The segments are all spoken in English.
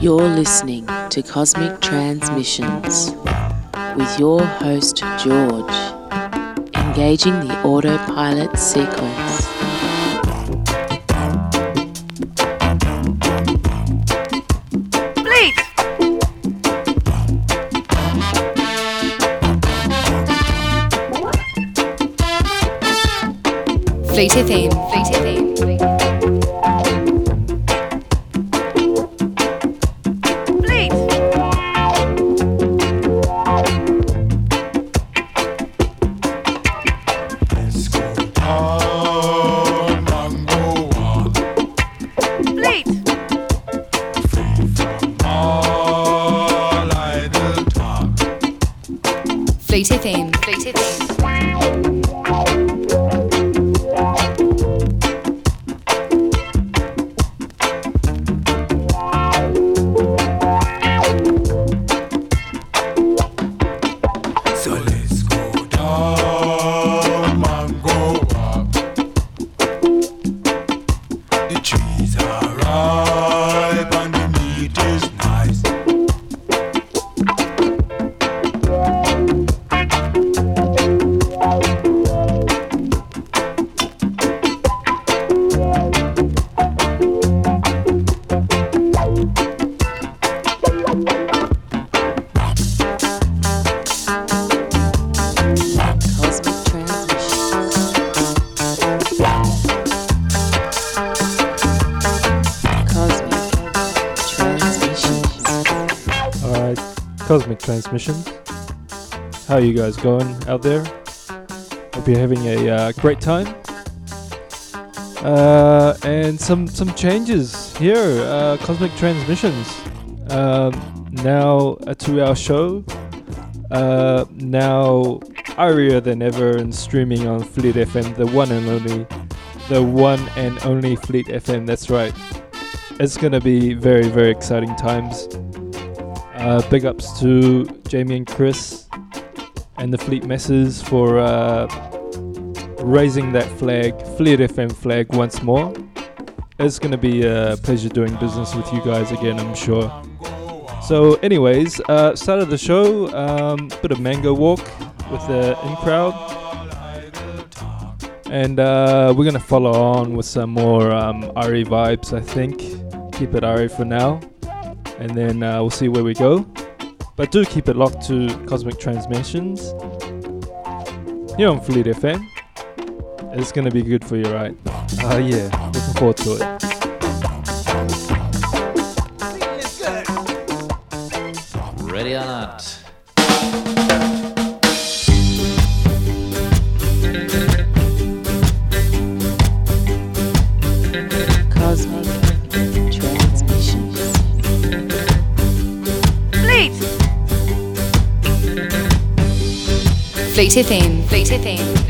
You're listening to Cosmic Transmissions with your host George, engaging the autopilot sequence. Bleed! Fleet FM. Fleet FM. You guys going out there? Hope you're having a uh, great time. Uh, and some some changes here. Uh, Cosmic Transmissions. Um, now a two-hour show. Uh, now arier than ever and streaming on Fleet FM, the one and only, the one and only Fleet FM. That's right. It's gonna be very very exciting times. Uh, big ups to Jamie and Chris and the Fleet Messes for uh, raising that flag, Fleet FM flag, once more. It's going to be a pleasure doing business with you guys again, I'm sure. So, anyways, uh, start of the show, um, bit of mango walk with the in crowd. And uh, we're going to follow on with some more um, Irie vibes, I think. Keep it Irie for now and then uh, we'll see where we go. But do keep it locked to Cosmic Transmissions here on Fleet FM. It's gonna be good for you, right? Uh, yeah, looking forward to it. Ready or not? Fleet FM. Fleet FM.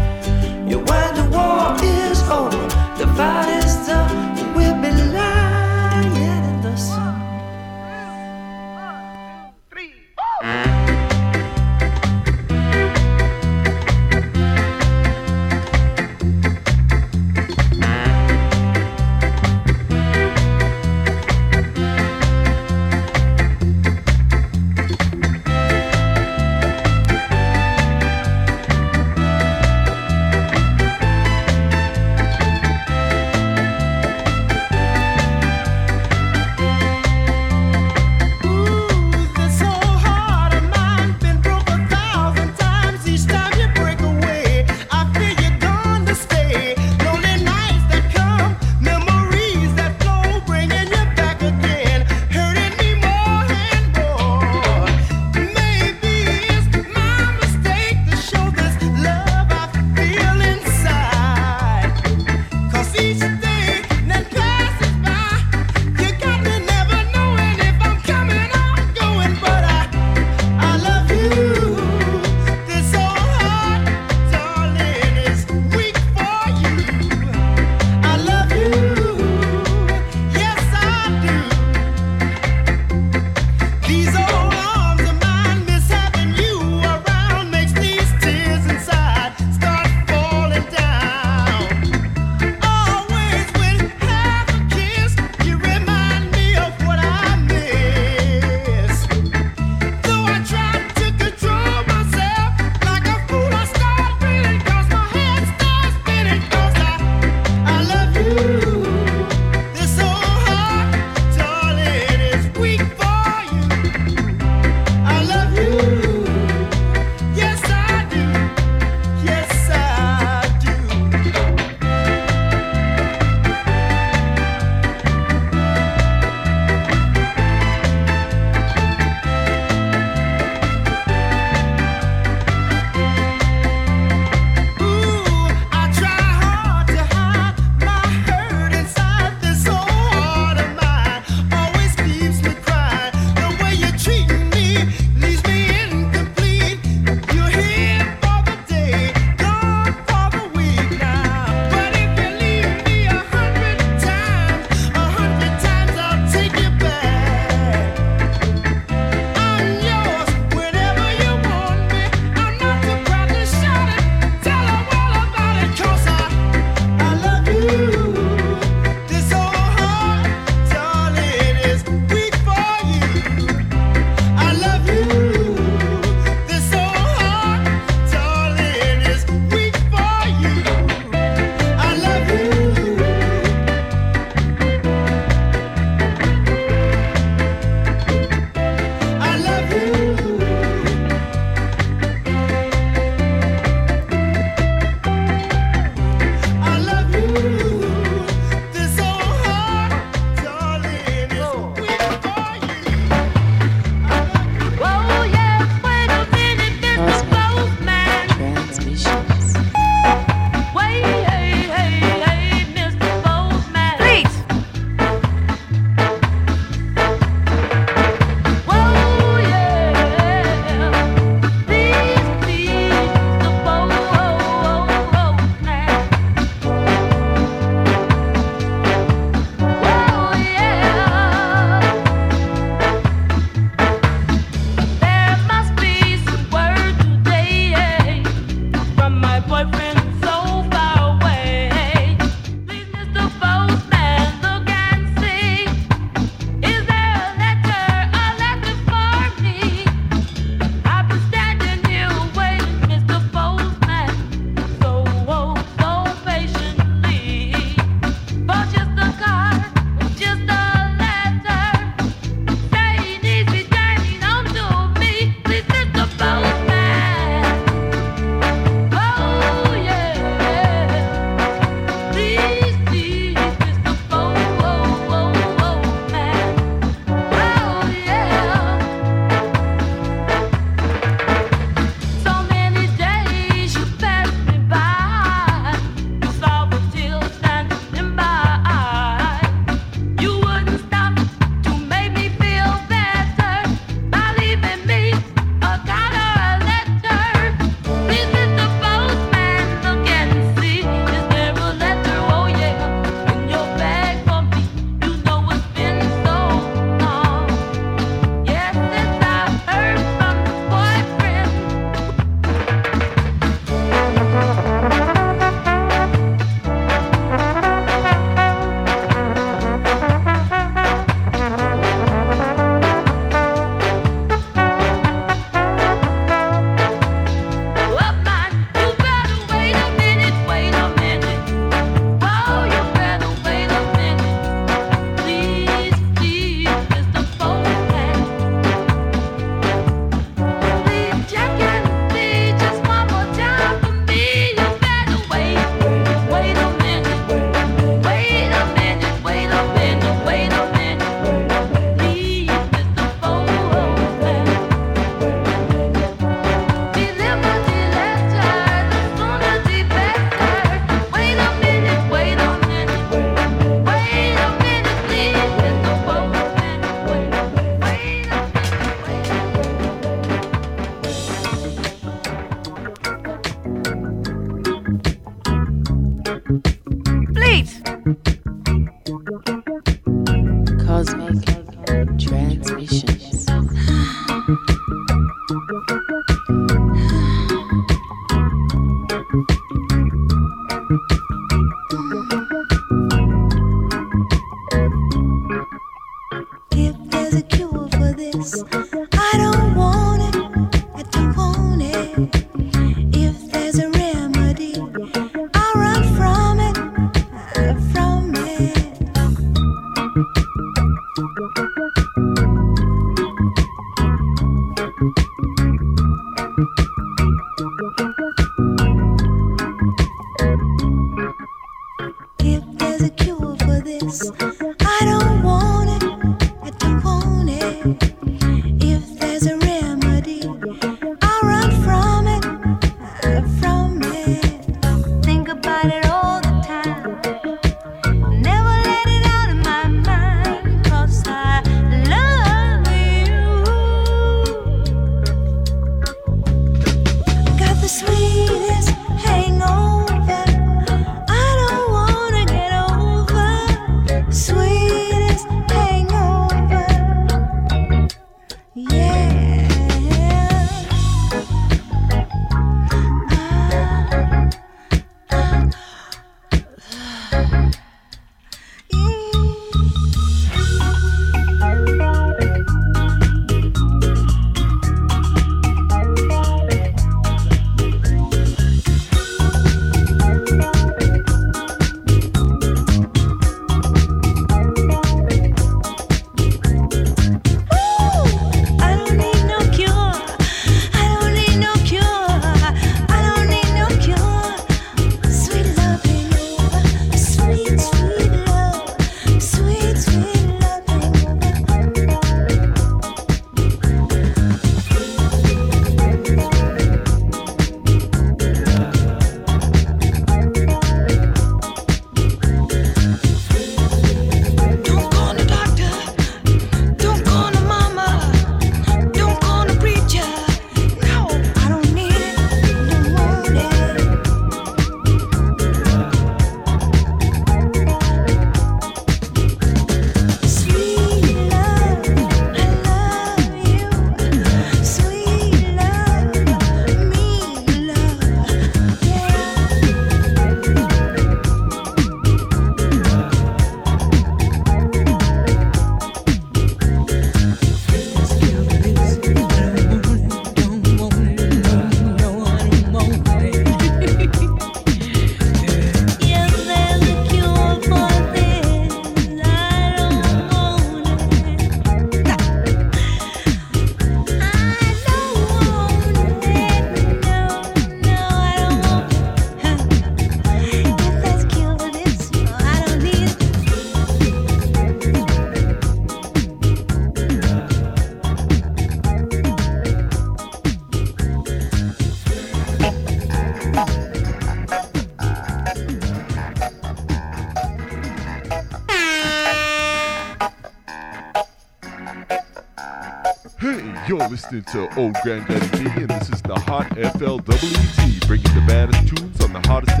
listening to Old Granddaddy B, and this is the Hot FLWT, bringing the baddest tunes on the hottest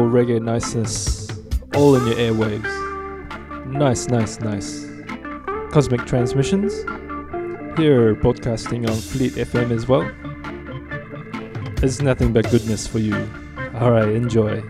reggae niceness all in your airwaves. Nice, nice, nice. Cosmic Transmissions, here broadcasting on Fleet FM as well. It's nothing but goodness for you. Alright, enjoy.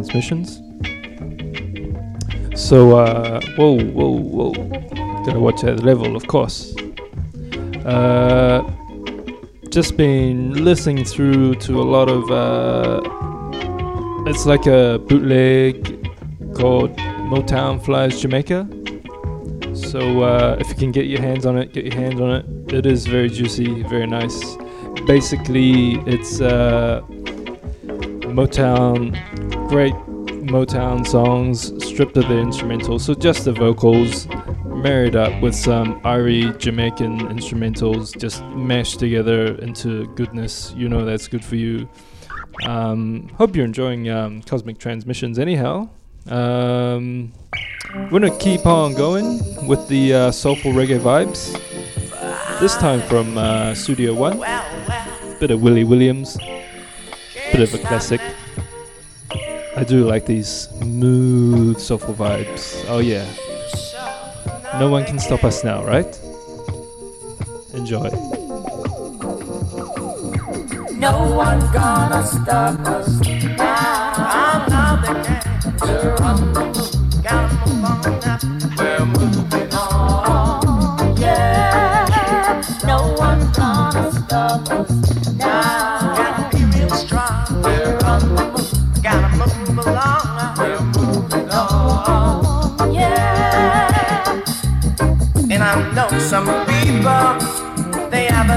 Transmissions. So, uh, whoa, whoa, whoa. Gotta watch that level, of course. Uh, just been listening through to a lot of. Uh, it's like a bootleg called Motown Flies Jamaica. So, uh, if you can get your hands on it, get your hands on it. It is very juicy, very nice. Basically, it's. Uh, Motown, great Motown songs stripped of the instrumentals, so just the vocals married up with some Irie Jamaican instrumentals, just mashed together into goodness. You know that's good for you. Um, hope you're enjoying um, Cosmic Transmissions, anyhow. Um, we're gonna keep on going with the uh, soulful reggae vibes. This time from uh, Studio One, bit of Willie Williams bit of a classic. I do like these smooth, soulful vibes. Oh yeah. No one can stop us now, right? Enjoy. No one's gonna stop us ah, now.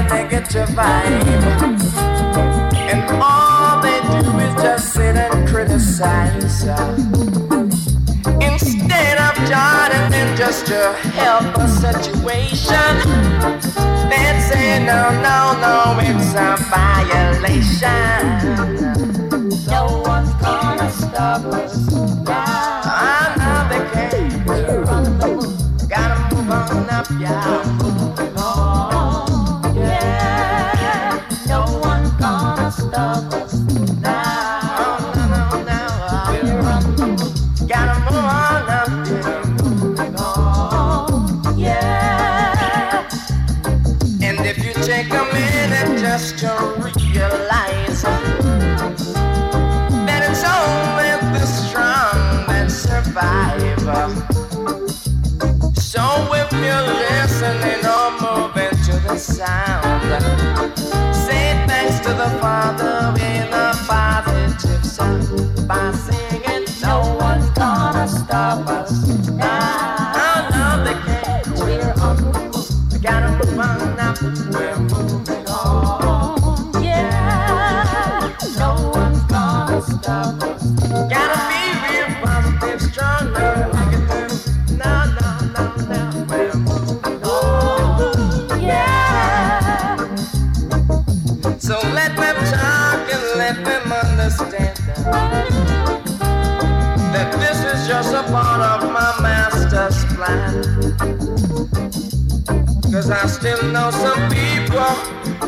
Negative vibe. And all they do is just sit and criticize. Instead of joining in just to help situation, they say, no, no, no, it's a violation. No one's gonna stop us now. I. Gotta move on up, yeah. Sound, say thanks to the Father in a positive sound by singing. Cause I still know some people,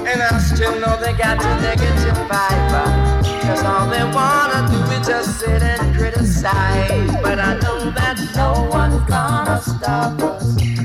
and I still know they got your negative vibe. Cause all they wanna do is just sit and criticize. But I know that no one's gonna stop us.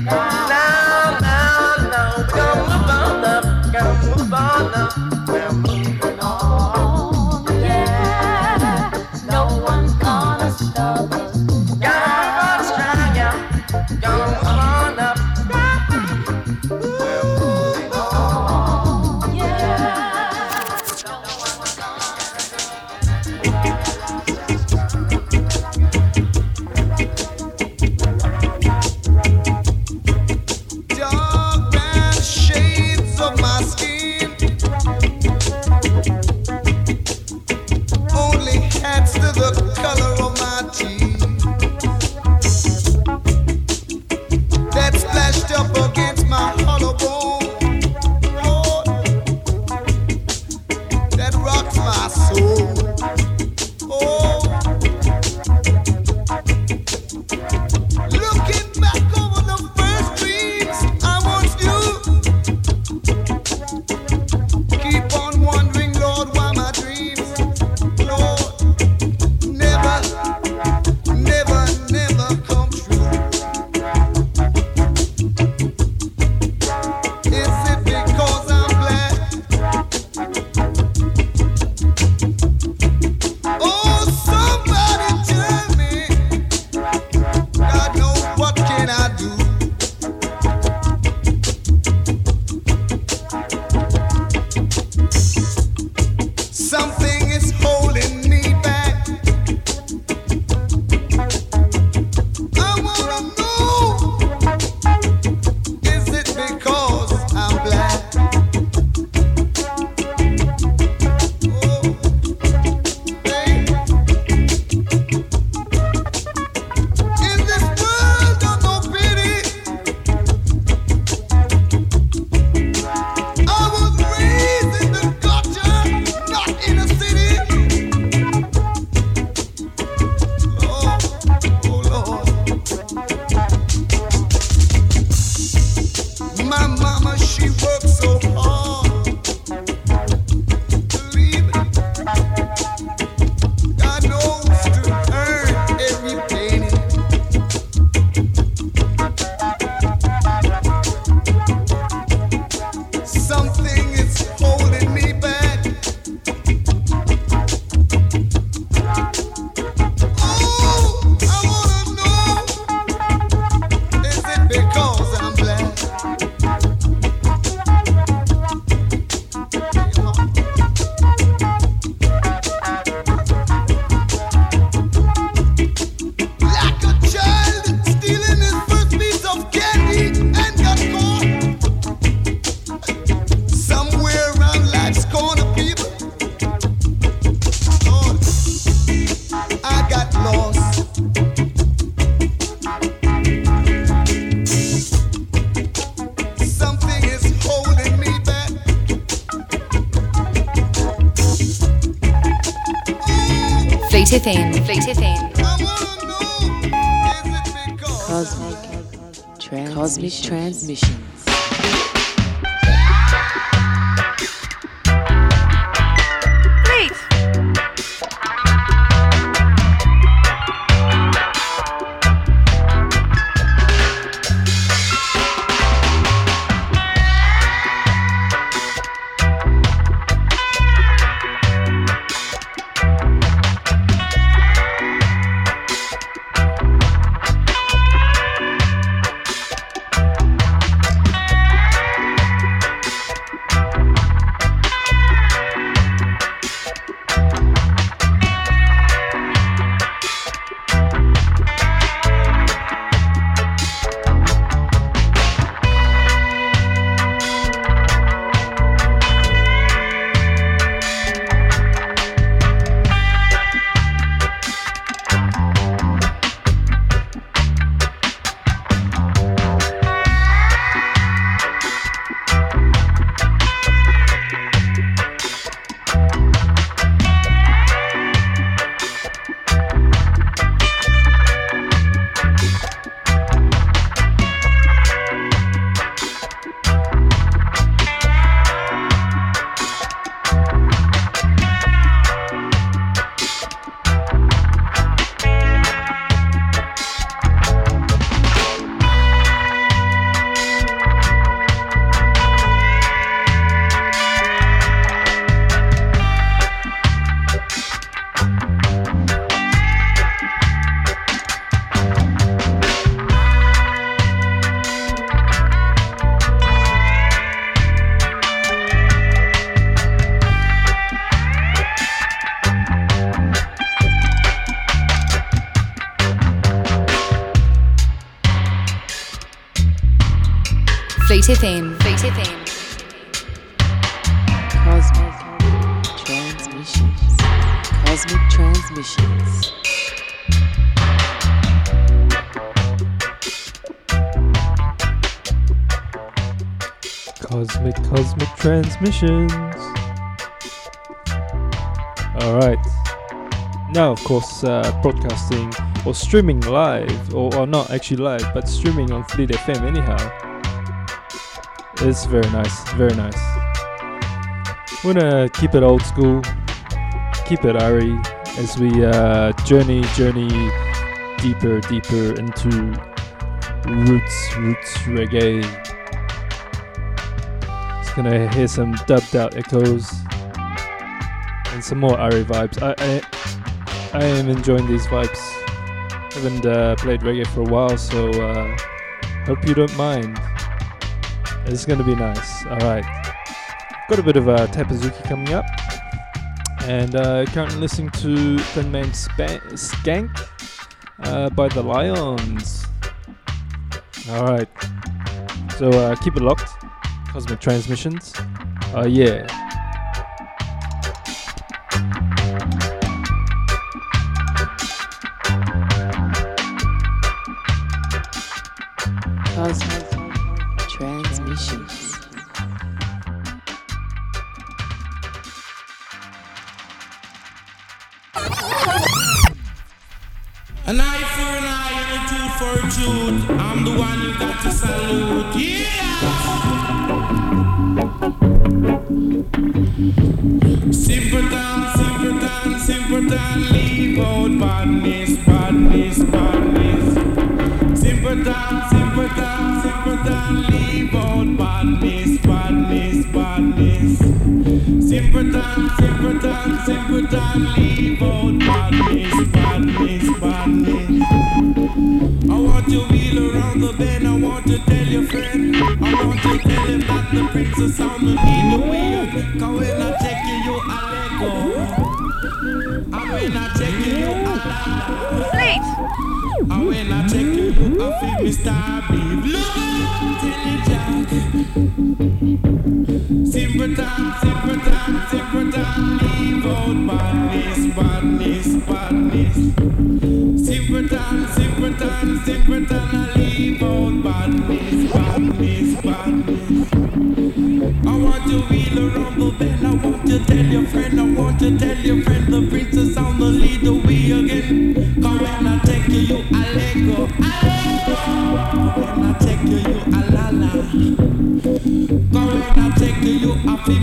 transmission. Cosmic, cosmic transmissions. All right. Now, of course, uh, broadcasting or streaming live, or, or not actually live, but streaming on Fleet FM anyhow. It's very nice, very nice. We're gonna keep it old school, keep it Irie, as we uh, journey, journey deeper, deeper into roots, roots reggae. Gonna hear some dubbed out echoes and some more Irie vibes. I, I, I am enjoying these vibes. Haven't uh, played reggae for a while, so uh, hope you don't mind. It's gonna be nice. All right. Got a bit of uh, Tappa Zukie coming up, and uh, currently listening to named Spa- Skank uh, by the Lions. All right. So uh, keep it locked. Cosmic Transmissions. Uh, yeah. To your friend. I want to tell your friend the princess on the lead the way again. Cause when I take you, you a let go. I let. When I take you, you a la la. Cause when I take you, you a feel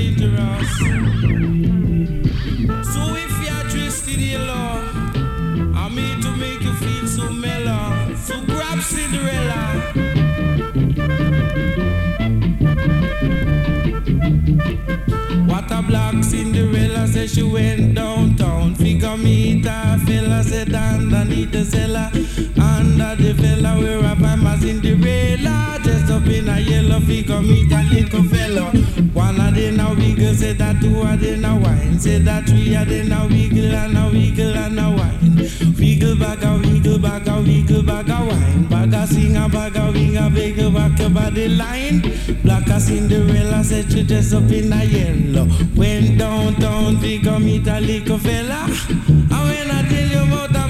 the cellar. Under the fella where I find my Cinderella. Dressed up in a yellow figure meet a little fella. One of them a wiggle, said that two of them a wine. Said that three of them a wiggle and a wiggle and a wine. Wiggle back a wiggle back a wiggle back a wine. Bag a sing a bag a wing a wiggle back a body line. Black a Cinderella said she dressed up in a yellow. Went downtown, figure meet a little fella. And when I tell you about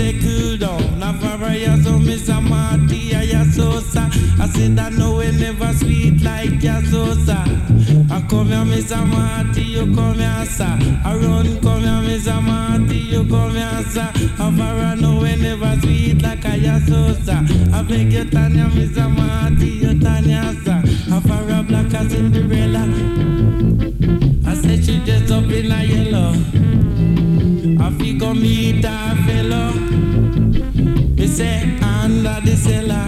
say cool down. After ya so Miss I ya so sa. I said I know it never sweet like ya so sa. I come here, Miss Marty, you come here, sir. I run, come here, Miss Marty, you come here. After I know it never sweet like ya so sa. I beg you, Tanya, Miss Marty, you Tanya, sir. After a black as Cinderella. I said she dressed up in a yellow. Fi go meet a fellow. Me say under the cellar.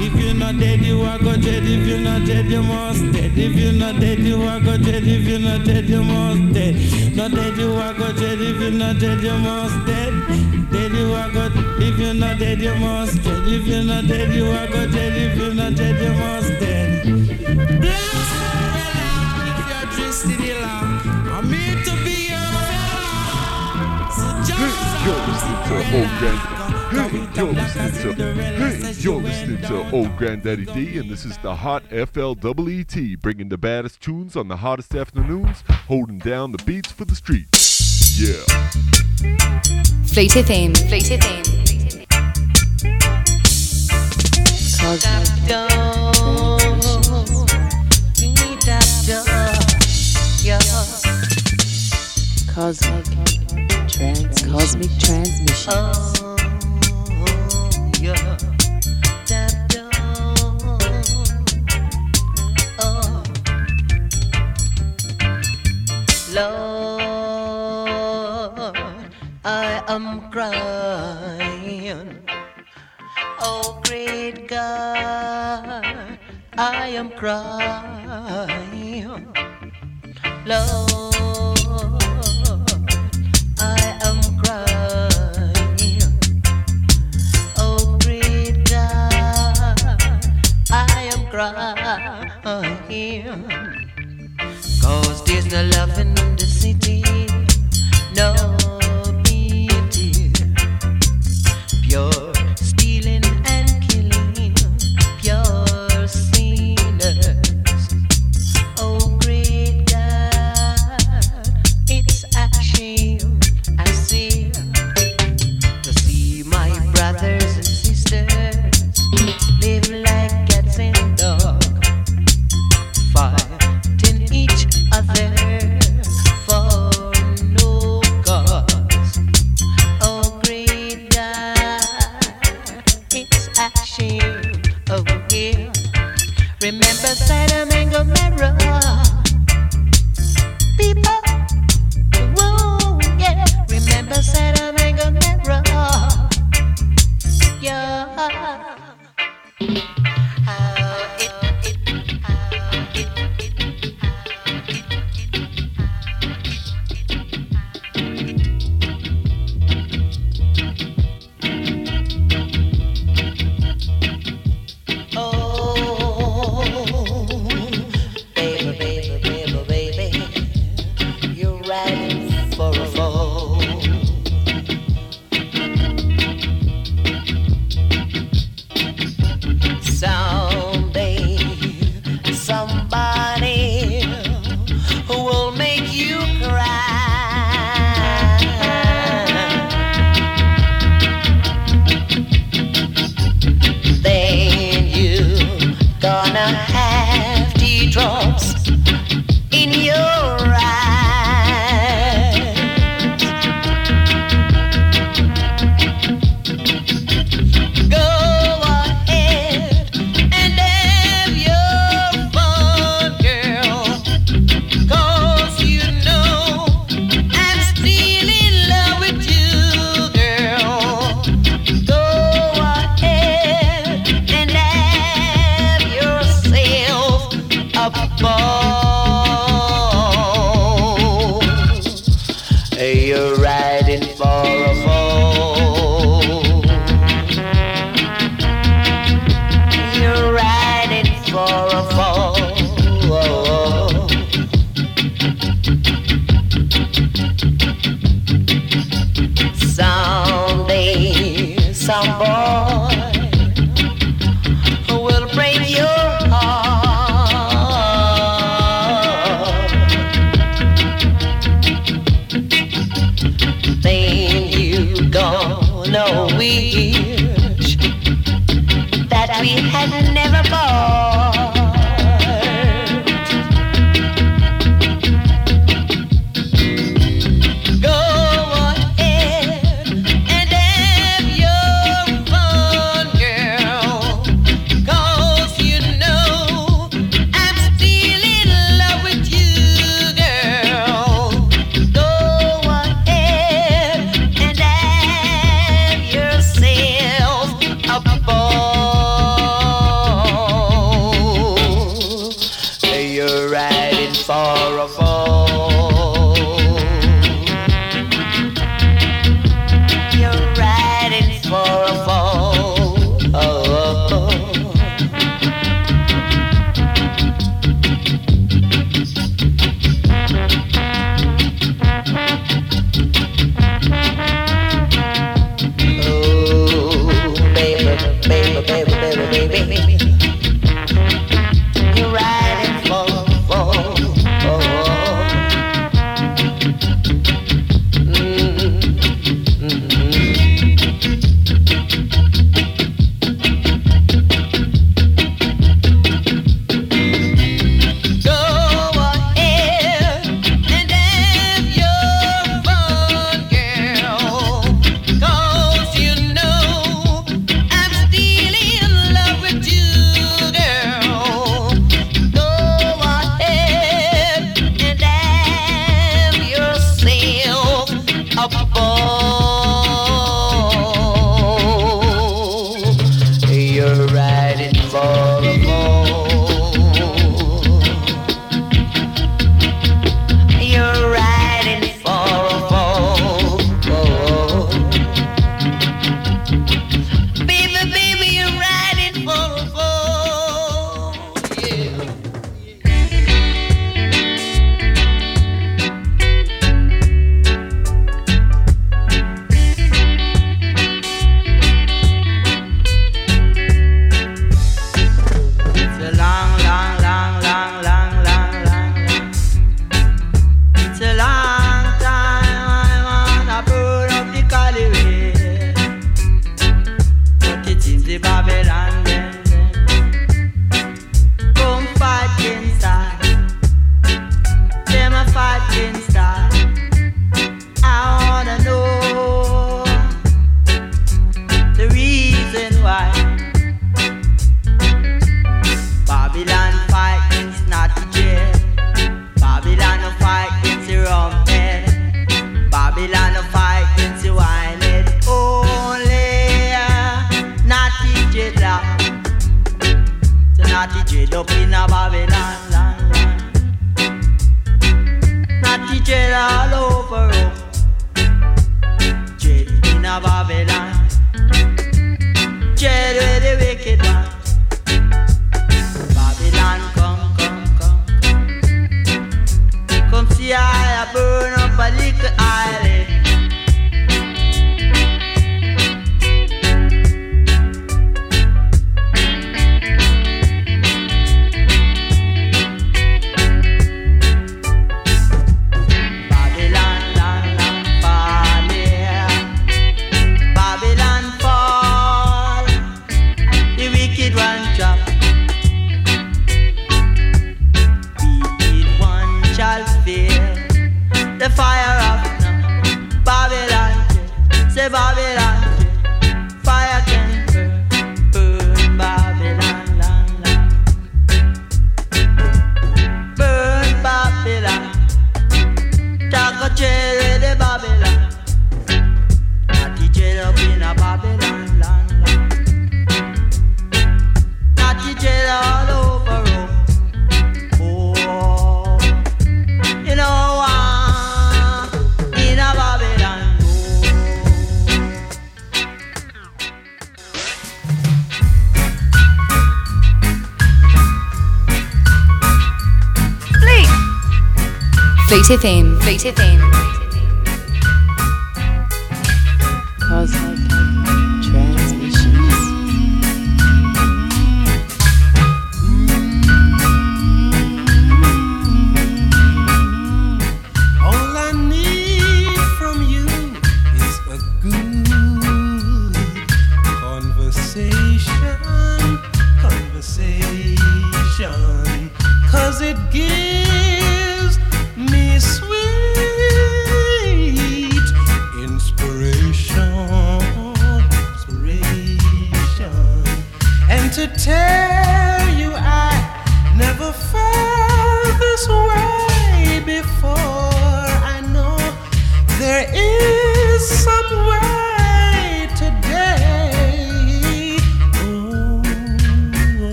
If you not dead, you are go dead. If you not dead, you must dead. If you not dead, you are go dead. If you not dead, you must dead. Not dead, you are go dead. If you not dead, you must dead. Dead, you are go. If you not dead, you must dead. If you not dead, you are go dead. If you not dead, you must dead. Black Cinderella. If you're twisted, you I'm here to be your fella. So just You're listening to Old Grand. Hey, you're listening to. Hey, you're listening to Old Granddaddy D, and this is the Hot FLEET, bringing the baddest tunes on the hottest afternoons, holding down the beats for the streets. Yeah. Fleet FM. Fleet FM. Oh, Lord, I am crying. Great God, I am crying. Lord, I am crying. Oh, great God, I am crying. Cause there's no love in the city,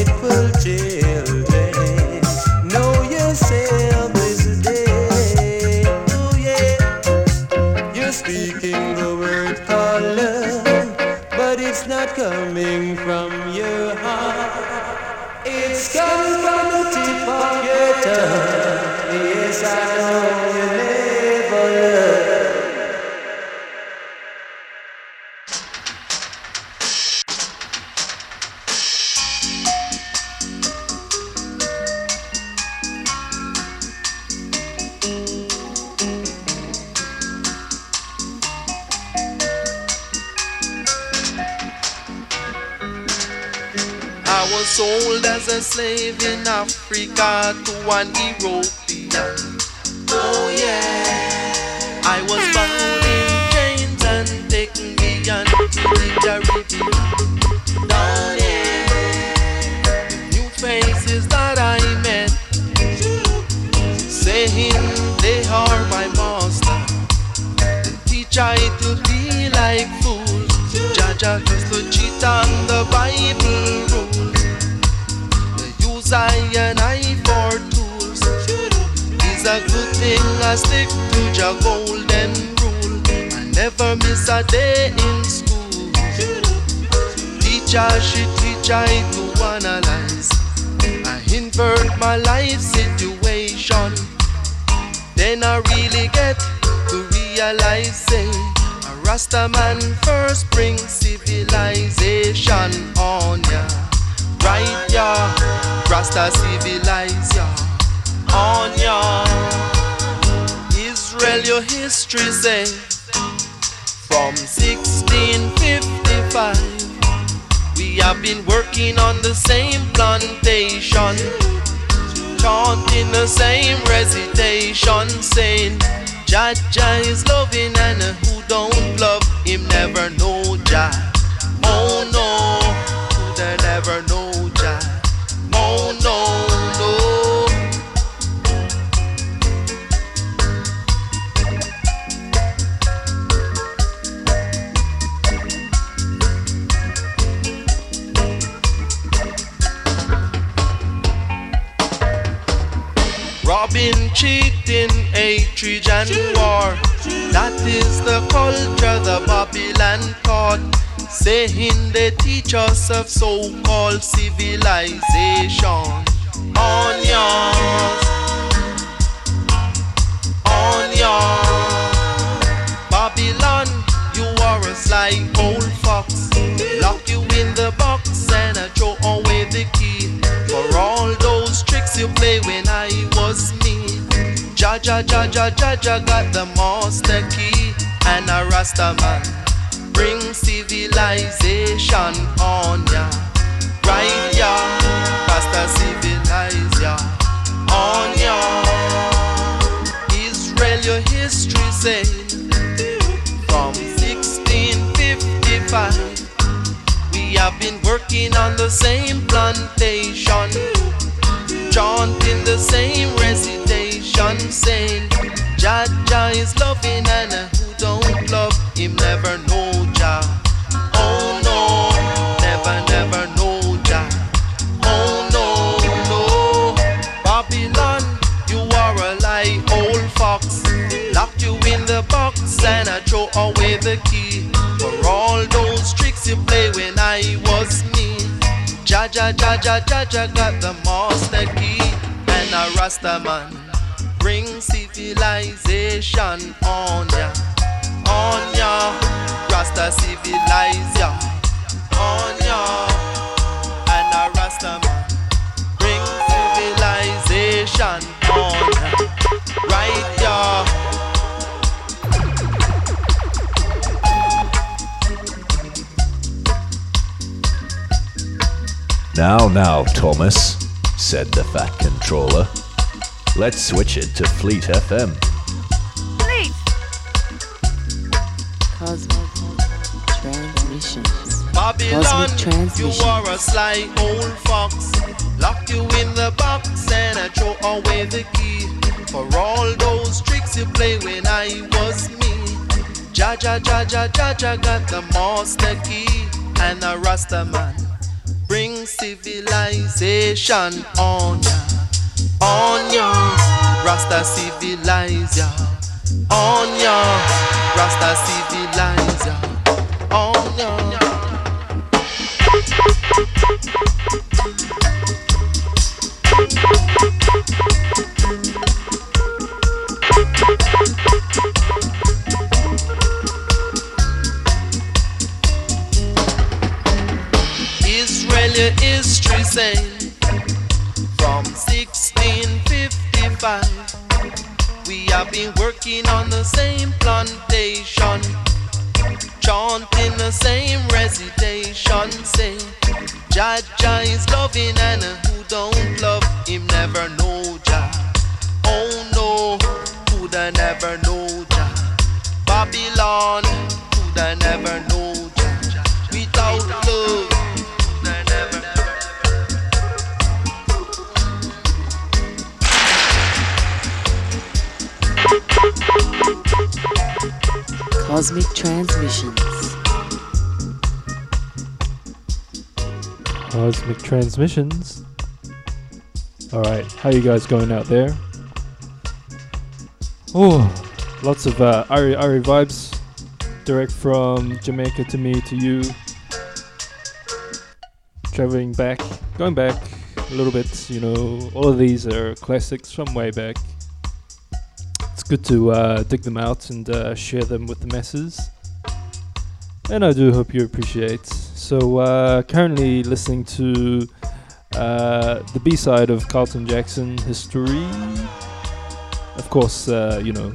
It will change. one hero. say from 1655 we have been working on the same plantation chanting the same recitation saying Jah Jah is loving and who don't love him never know Jah. And war. That is the culture the Babylon taught. Saying they teach us of so called civilization. Onions. Onions. Babylon, you are a sly old fox. Lock you in the box. Jaja, Jaja, Jaja got the master key, and a Rasta man bring civilization on ya. Right ya, Rasta civilize ya on ya. Israel, your history say from 1655 we have been working on the same plantation, chanting the same recitation, saying, Jaja is loving and who don't love him never know Jah. Oh no, never, never know Jah. Oh no, no, Babylon, you are a lie, old fox. Lock you in the box and I throw away the key for all those tricks you play when I was me. Jaja, Jaja, Jaja got the master key and a Rasta man civilization on ya, on ya. Rasta civilize ya, on ya, and a Rasta man bring civilization on ya, right ya. Now, now, Thomas, said the fat controller. Let's switch it to Fleet FM. Please. Cosmic transmissions. Babylon, Cosmic you are a sly old fox. Lock you in the box and I throw away the key for all those tricks you play when I was me. Jaja, Jaja, Jaja got the master key and a Rasta man bring civilization on ya, on ya. Rasta civilize ya, on ya. Rasta civilize ya, on ya. Israel, your history saying from 1655 we have been working on the same plantation, chanting the same recitation, saying Jaja is loving and who don't love him never know Jah. Oh no, coulda never know Jah. Babylon, coulda never know Cosmic transmissions. Cosmic transmissions. All right, how you guys going out there? Oh, lots of uh, Irie Irie vibes, direct from Jamaica to me to you. Traveling back, going back a little bit. You know, all of these are classics from way back. It's good to uh, dig them out and uh, share them with the masses. And I do hope you appreciate. So, uh, currently listening to uh, the B side of Carlton Jackson History. Of course, uh, you know,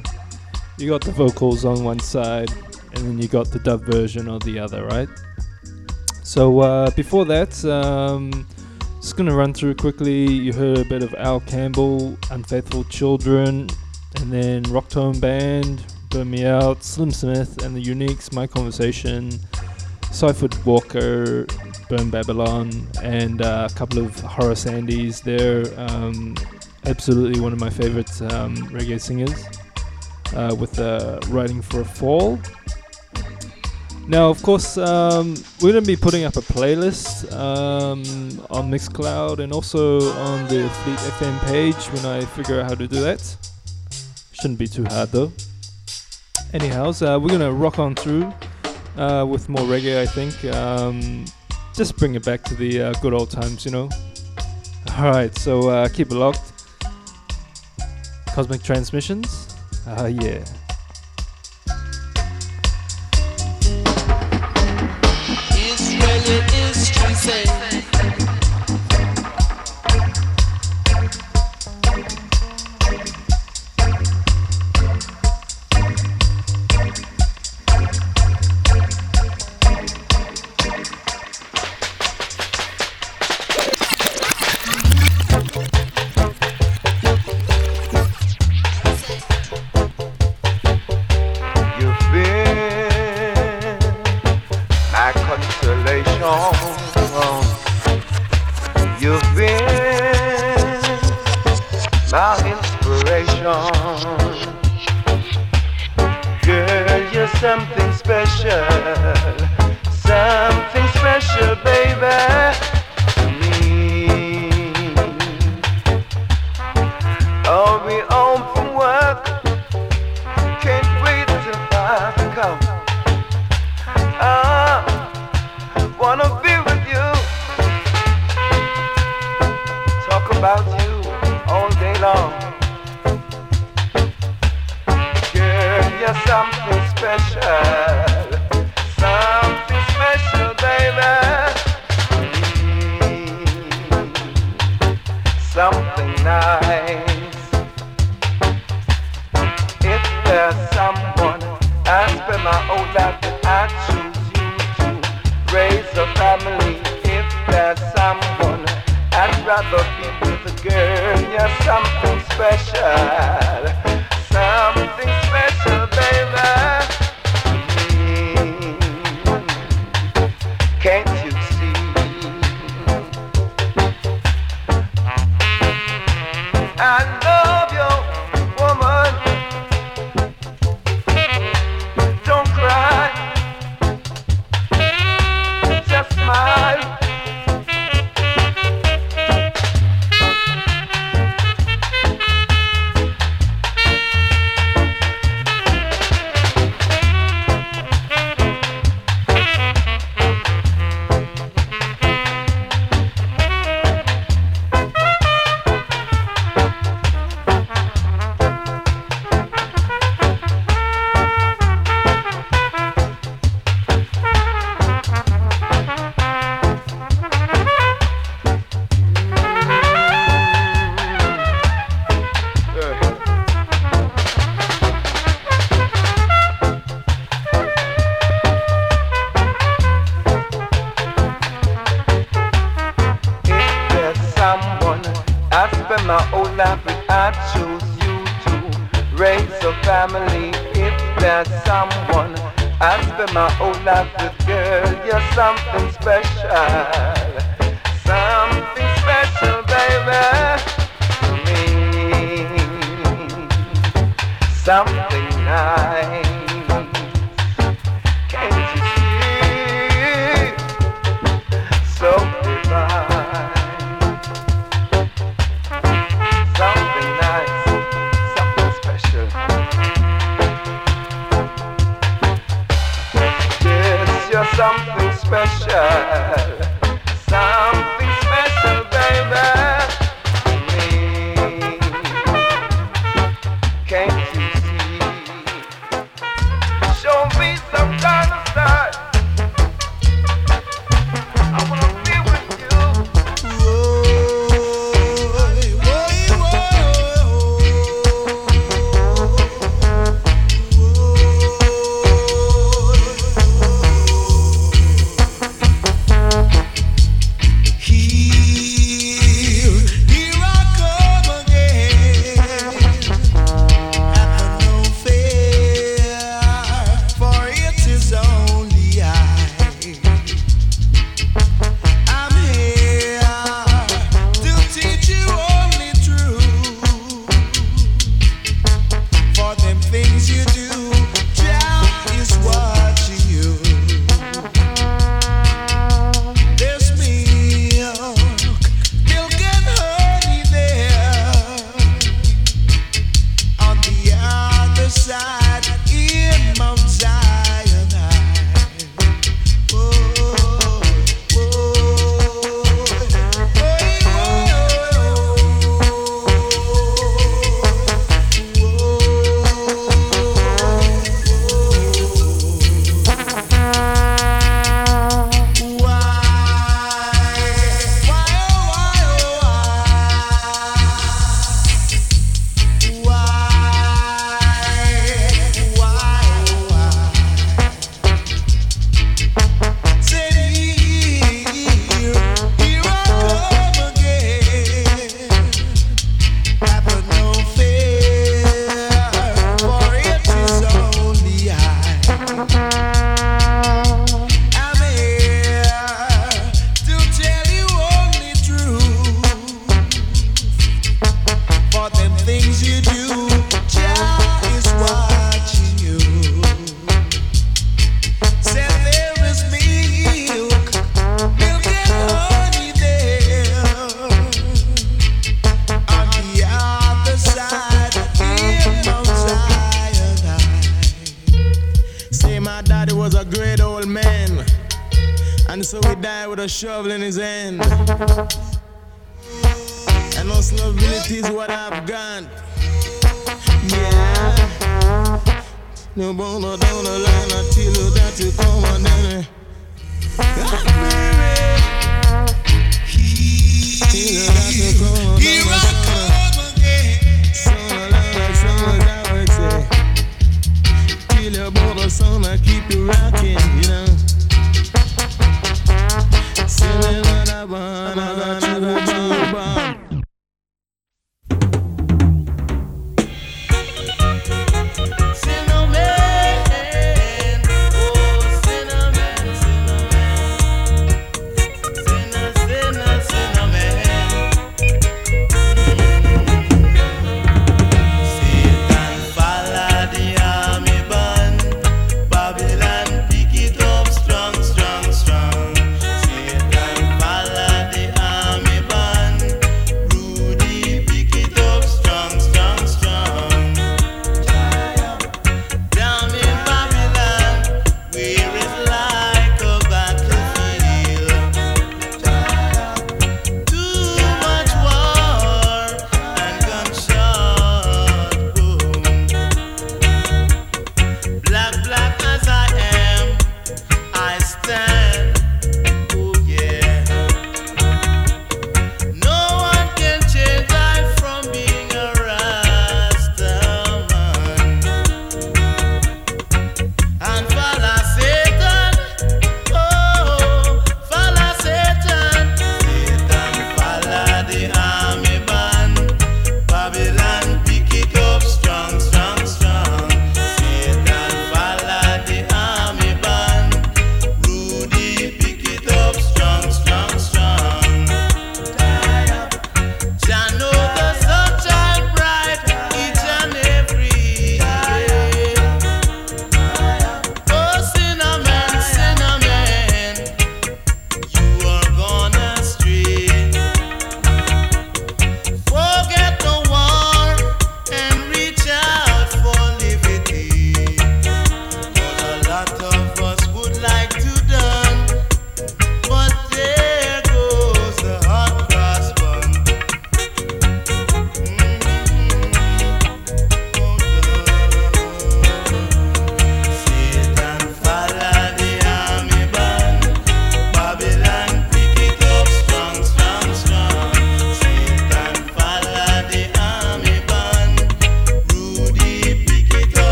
you got the vocals on one side, and then you got the dub version on the other, right? So, uh, before that, um, just gonna run through quickly. You heard a bit of Al Campbell, Unfaithful Children, and then Rock Rocktone Band, Burn Me Out, Slim Smith, and the Uniques, My Conversation, Sylford Walker, Burn Babylon, and uh, a couple of Horace Andys there. Um, absolutely one of my favorite um, reggae singers uh, with uh, Riding for a Fall. Now, of course, um, we're going to be putting up a playlist um, on Mixcloud and also on the Fleet FM page when I figure out how to do that. Shouldn't be too hard though. Anyhow, uh, we're gonna rock on through uh, with more reggae. I think. Um, just bring it back to the uh, good old times, you know. All right, so uh, keep it locked. Cosmic transmissions. Ah, yeah.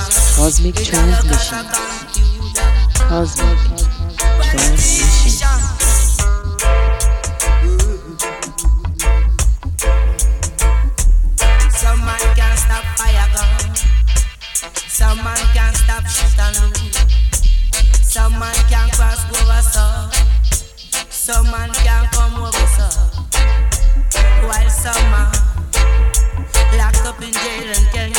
Cosmic transmission. Cosmic transmission. Some man can't stop fire gun. Some man can't stop shoot and loot. Some man can't cross over some. Some man can't come over some. While some man locked up in jail and can't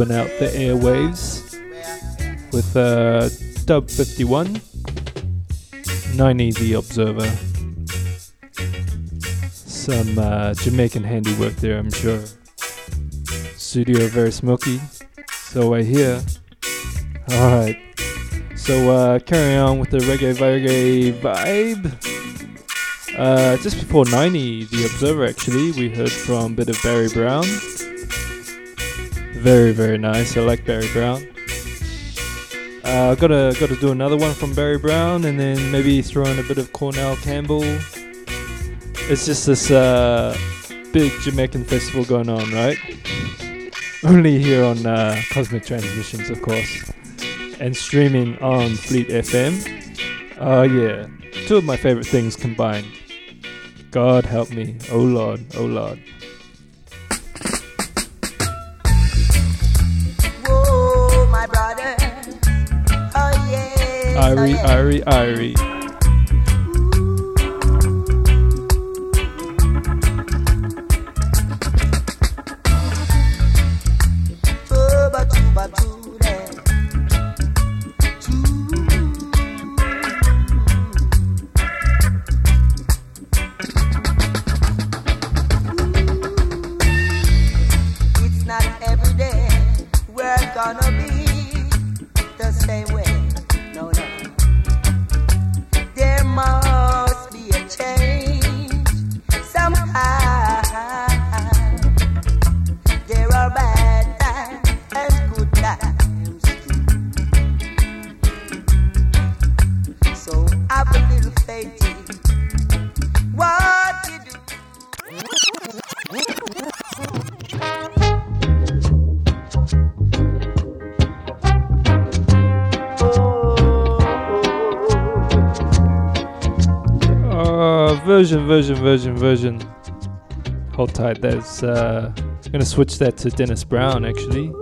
Out the airwaves with uh, Dub 51. Niney The Observer. Some uh, Jamaican handiwork there, I'm sure. Studio very smoky. So I hear. Alright. So uh, carrying on with the reggae reggae vibe. Uh, just before Niney, The Observer actually, we heard from a bit of Barry Brown. Very, very nice. I like Barry Brown. Uh, gotta gotta do another one from Barry Brown, and then maybe throw in a bit of Cornell Campbell. It's just this uh, big Jamaican festival going on, right? Only here on uh, Cosmic Transmissions, of course, and streaming on Fleet FM. Oh yeah, two of my favorite things combined. God help me, oh Lord, oh Lord. Irie. Irie, Irie. Version, version, version, version. Hold tight. There's. Uh, gonna switch that to Dennis Brown actually.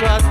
Trot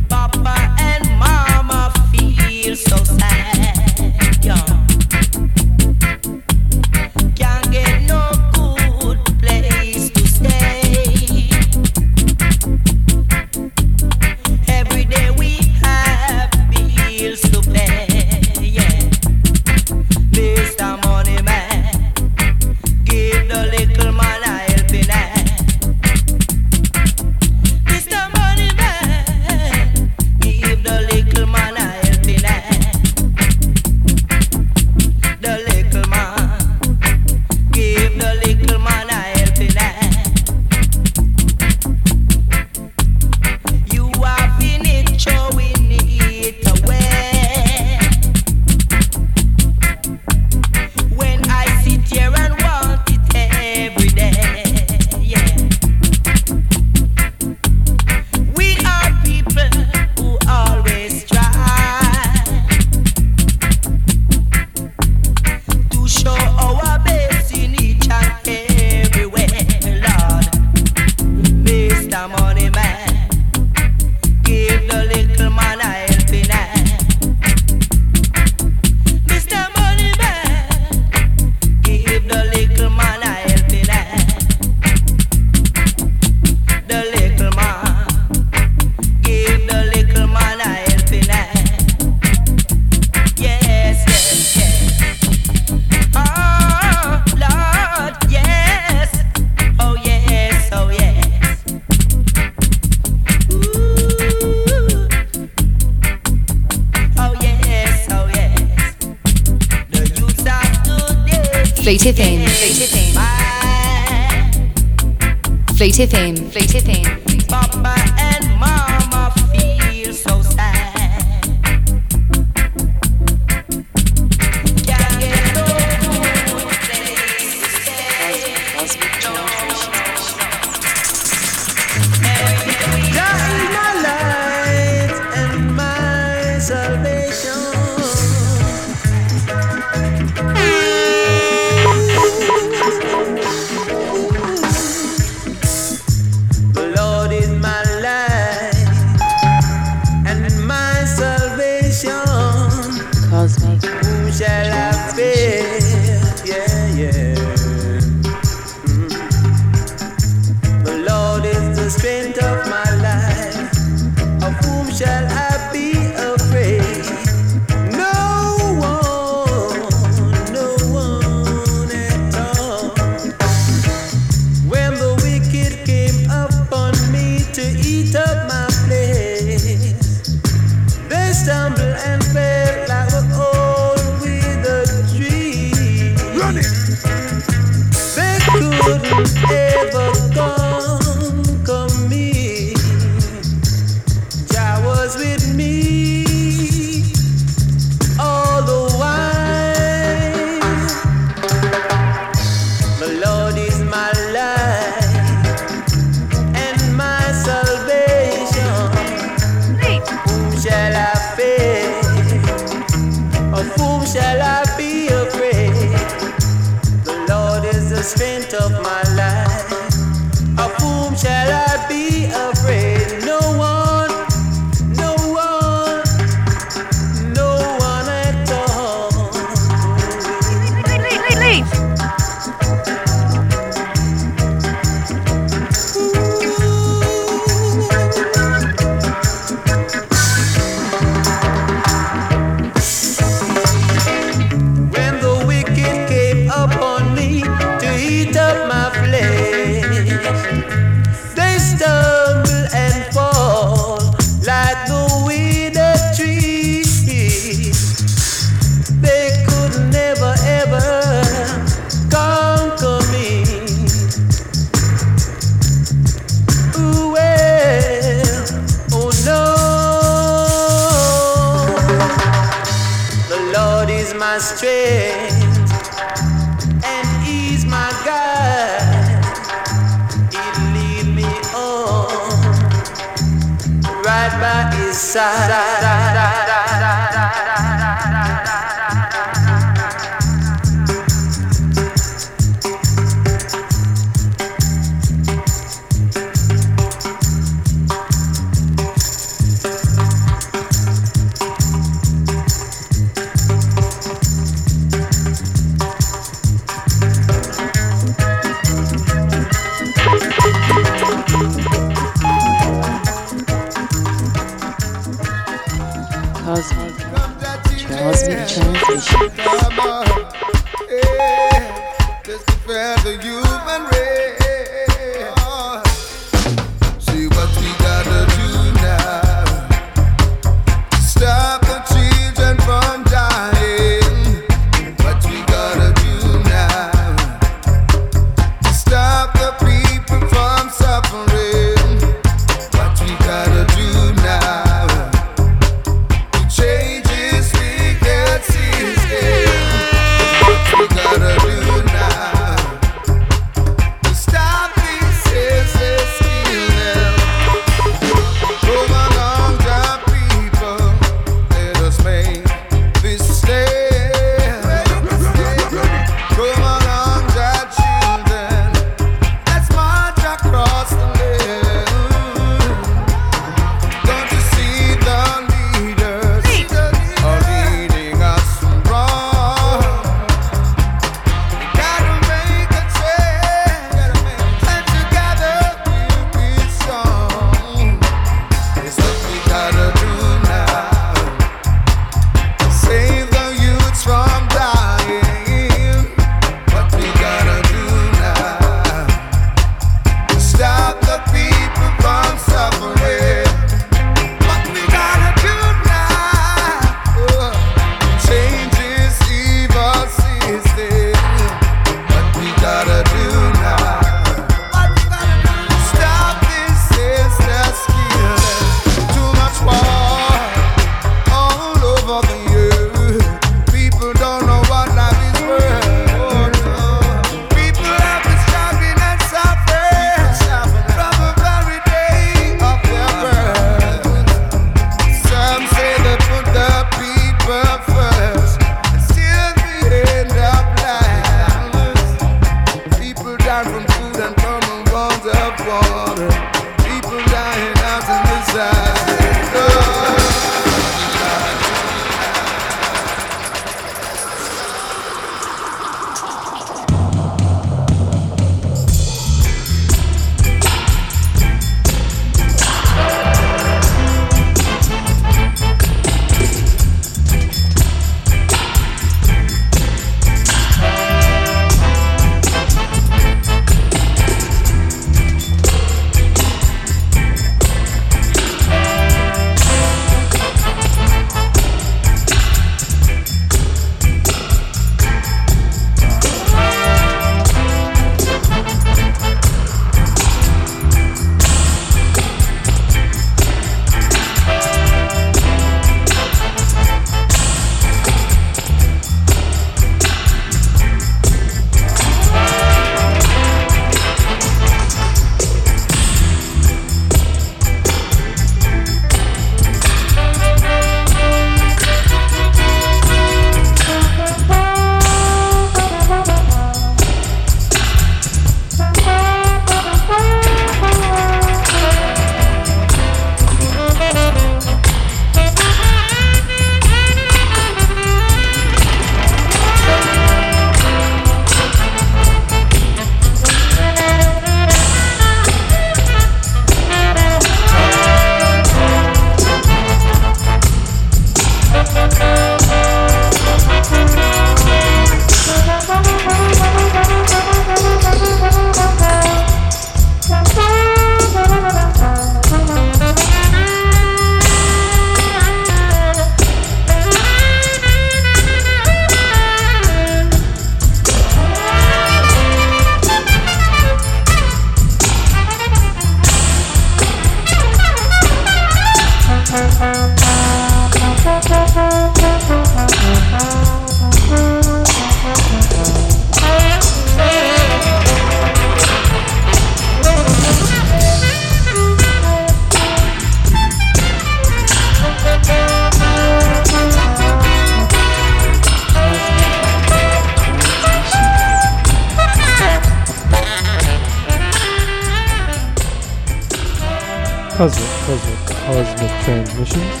Cosmic, Cosmic, Cosmic Transmissions.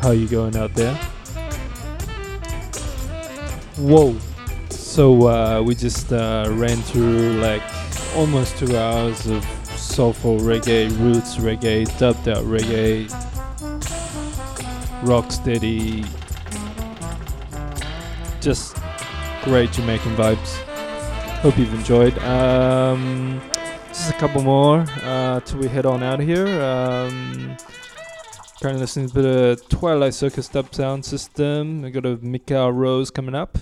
How you going out there? Whoa. So uh, we just uh, ran through like almost two hours of soulful reggae, roots reggae, dubbed out reggae, rocksteady, just great Jamaican vibes. Hope you've enjoyed. Um, a couple more uh, till we head on out of here. Um, currently listening to the Twilight Circus dub sound system. We got a Michael Rose coming up.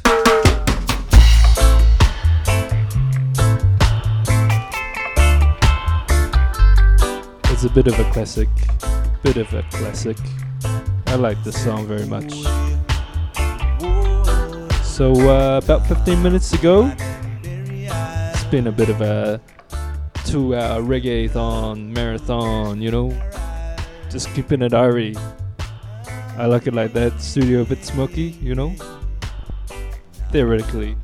It's a bit of a classic, bit of a classic. I like this song very much. So uh, about 15 minutes ago, it's been a bit of a to a reggaeton marathon, you know? Just keeping it airy. I like it like that. Studio a bit smoky, you know? Theoretically.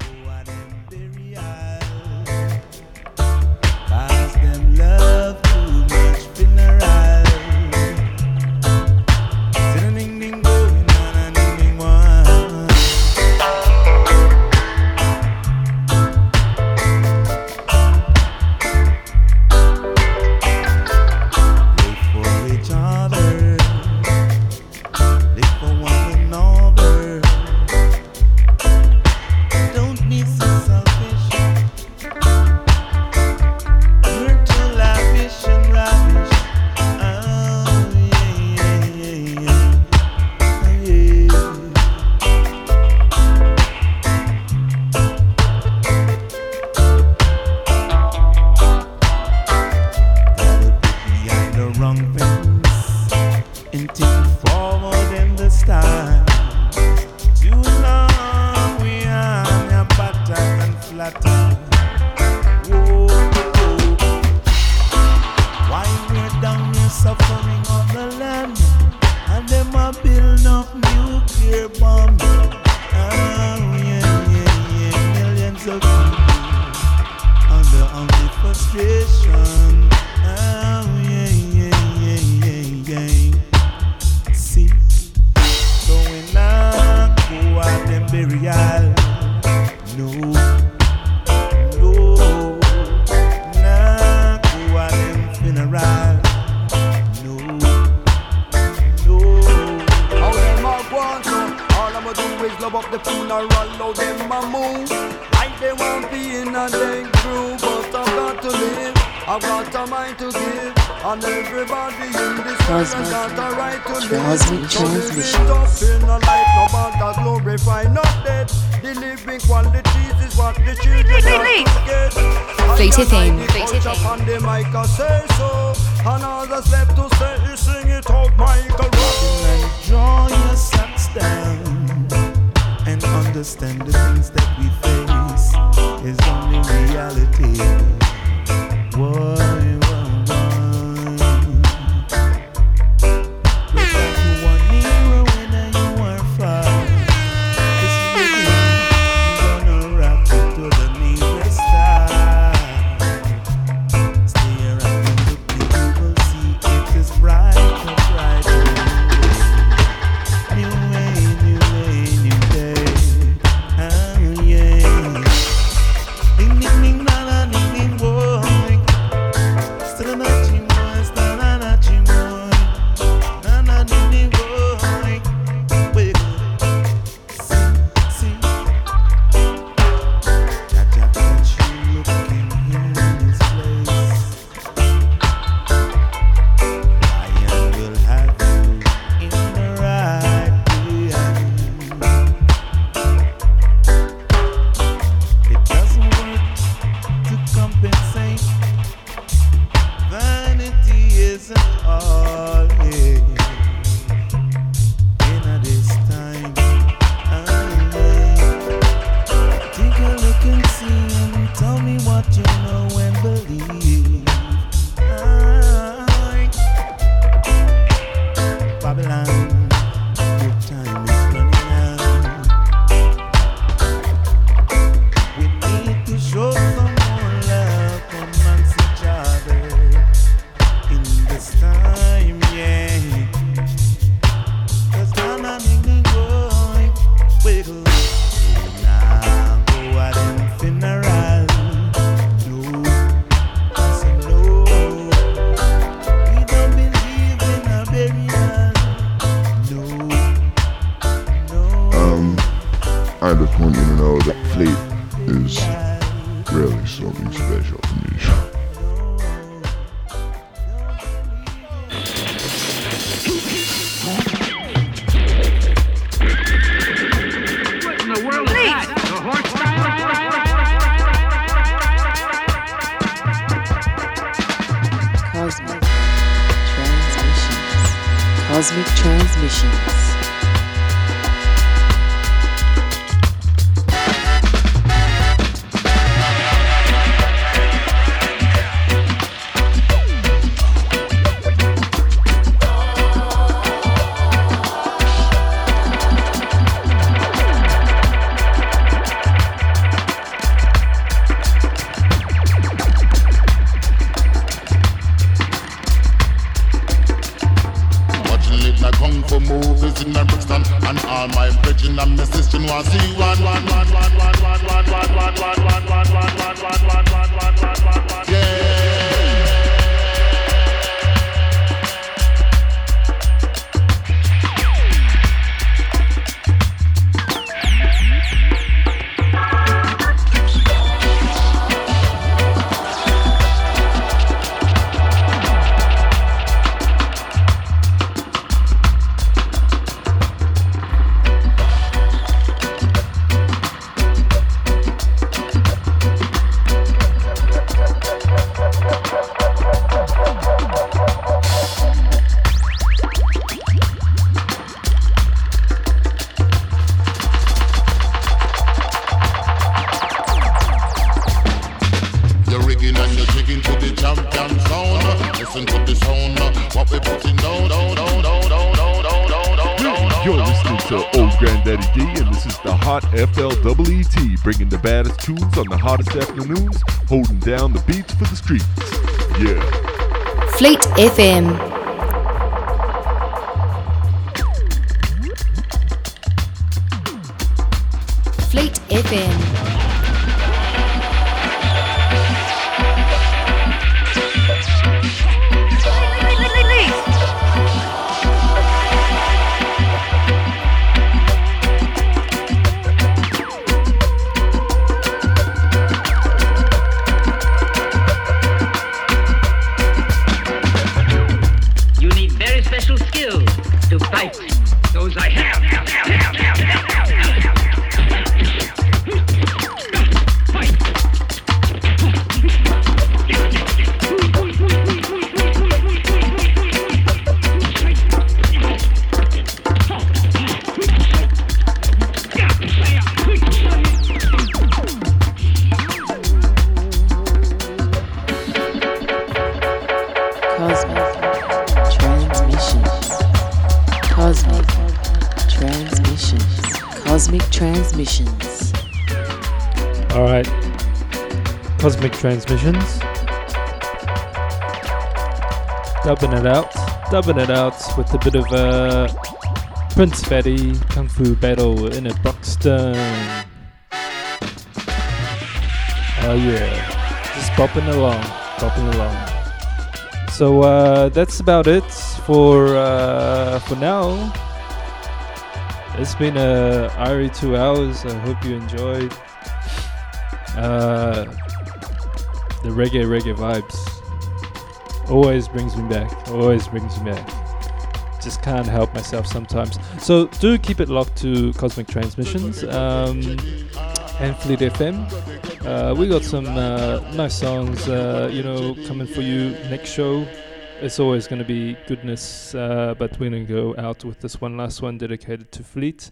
FM. Fleet FM. Transmissions. Dubbing it out. Dubbing it out with a bit of a Prince Fatty Kung Fu battle in a Buxton. Oh yeah. Just popping along. Popping along. So uh, that's about it for uh, for now. It's been a Irie two hours. I hope you enjoyed. Uh, reggae reggae vibes always brings me back. Always brings me back. Just can't help myself sometimes. So do keep it locked to Cosmic Transmissions um, and Fleet FM. Uh, we got some uh, nice songs, uh, you know, coming for you next show. It's always going to be goodness, uh, but we're going to go out with this one last one dedicated to Fleet.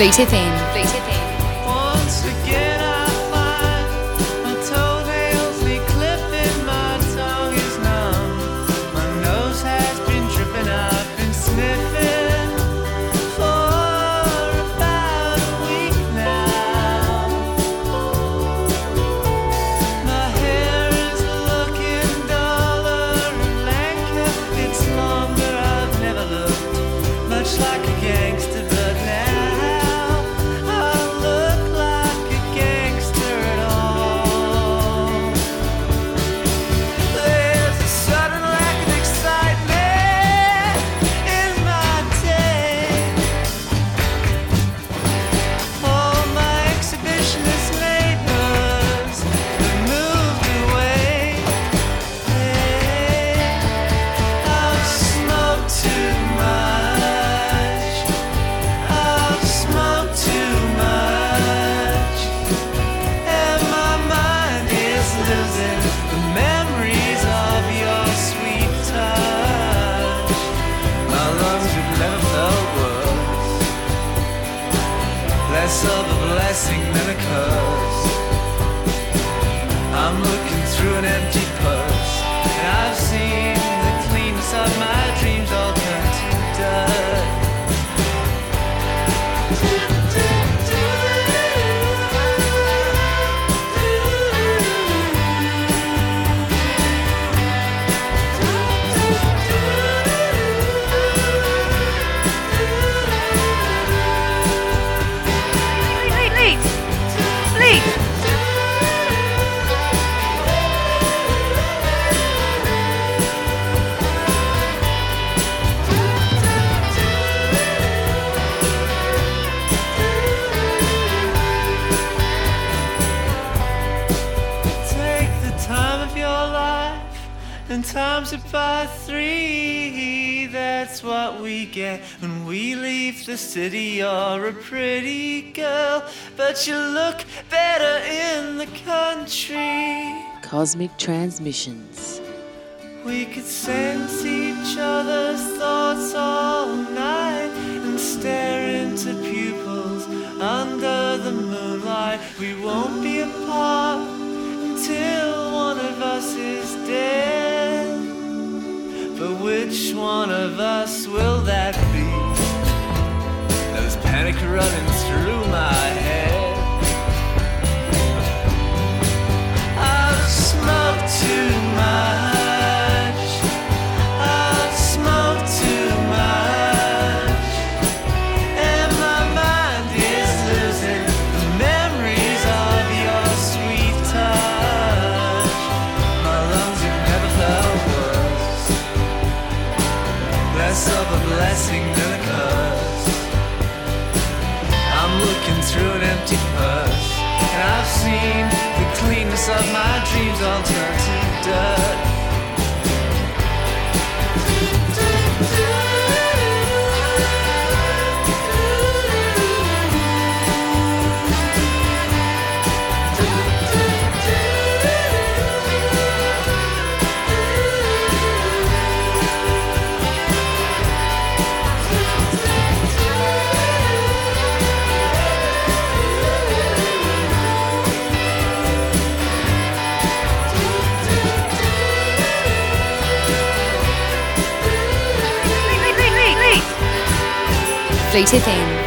Fleet FM. city, you're a pretty girl, but you look better in the country. Cosmic Transmission running. alternative dirt. Fleeted in.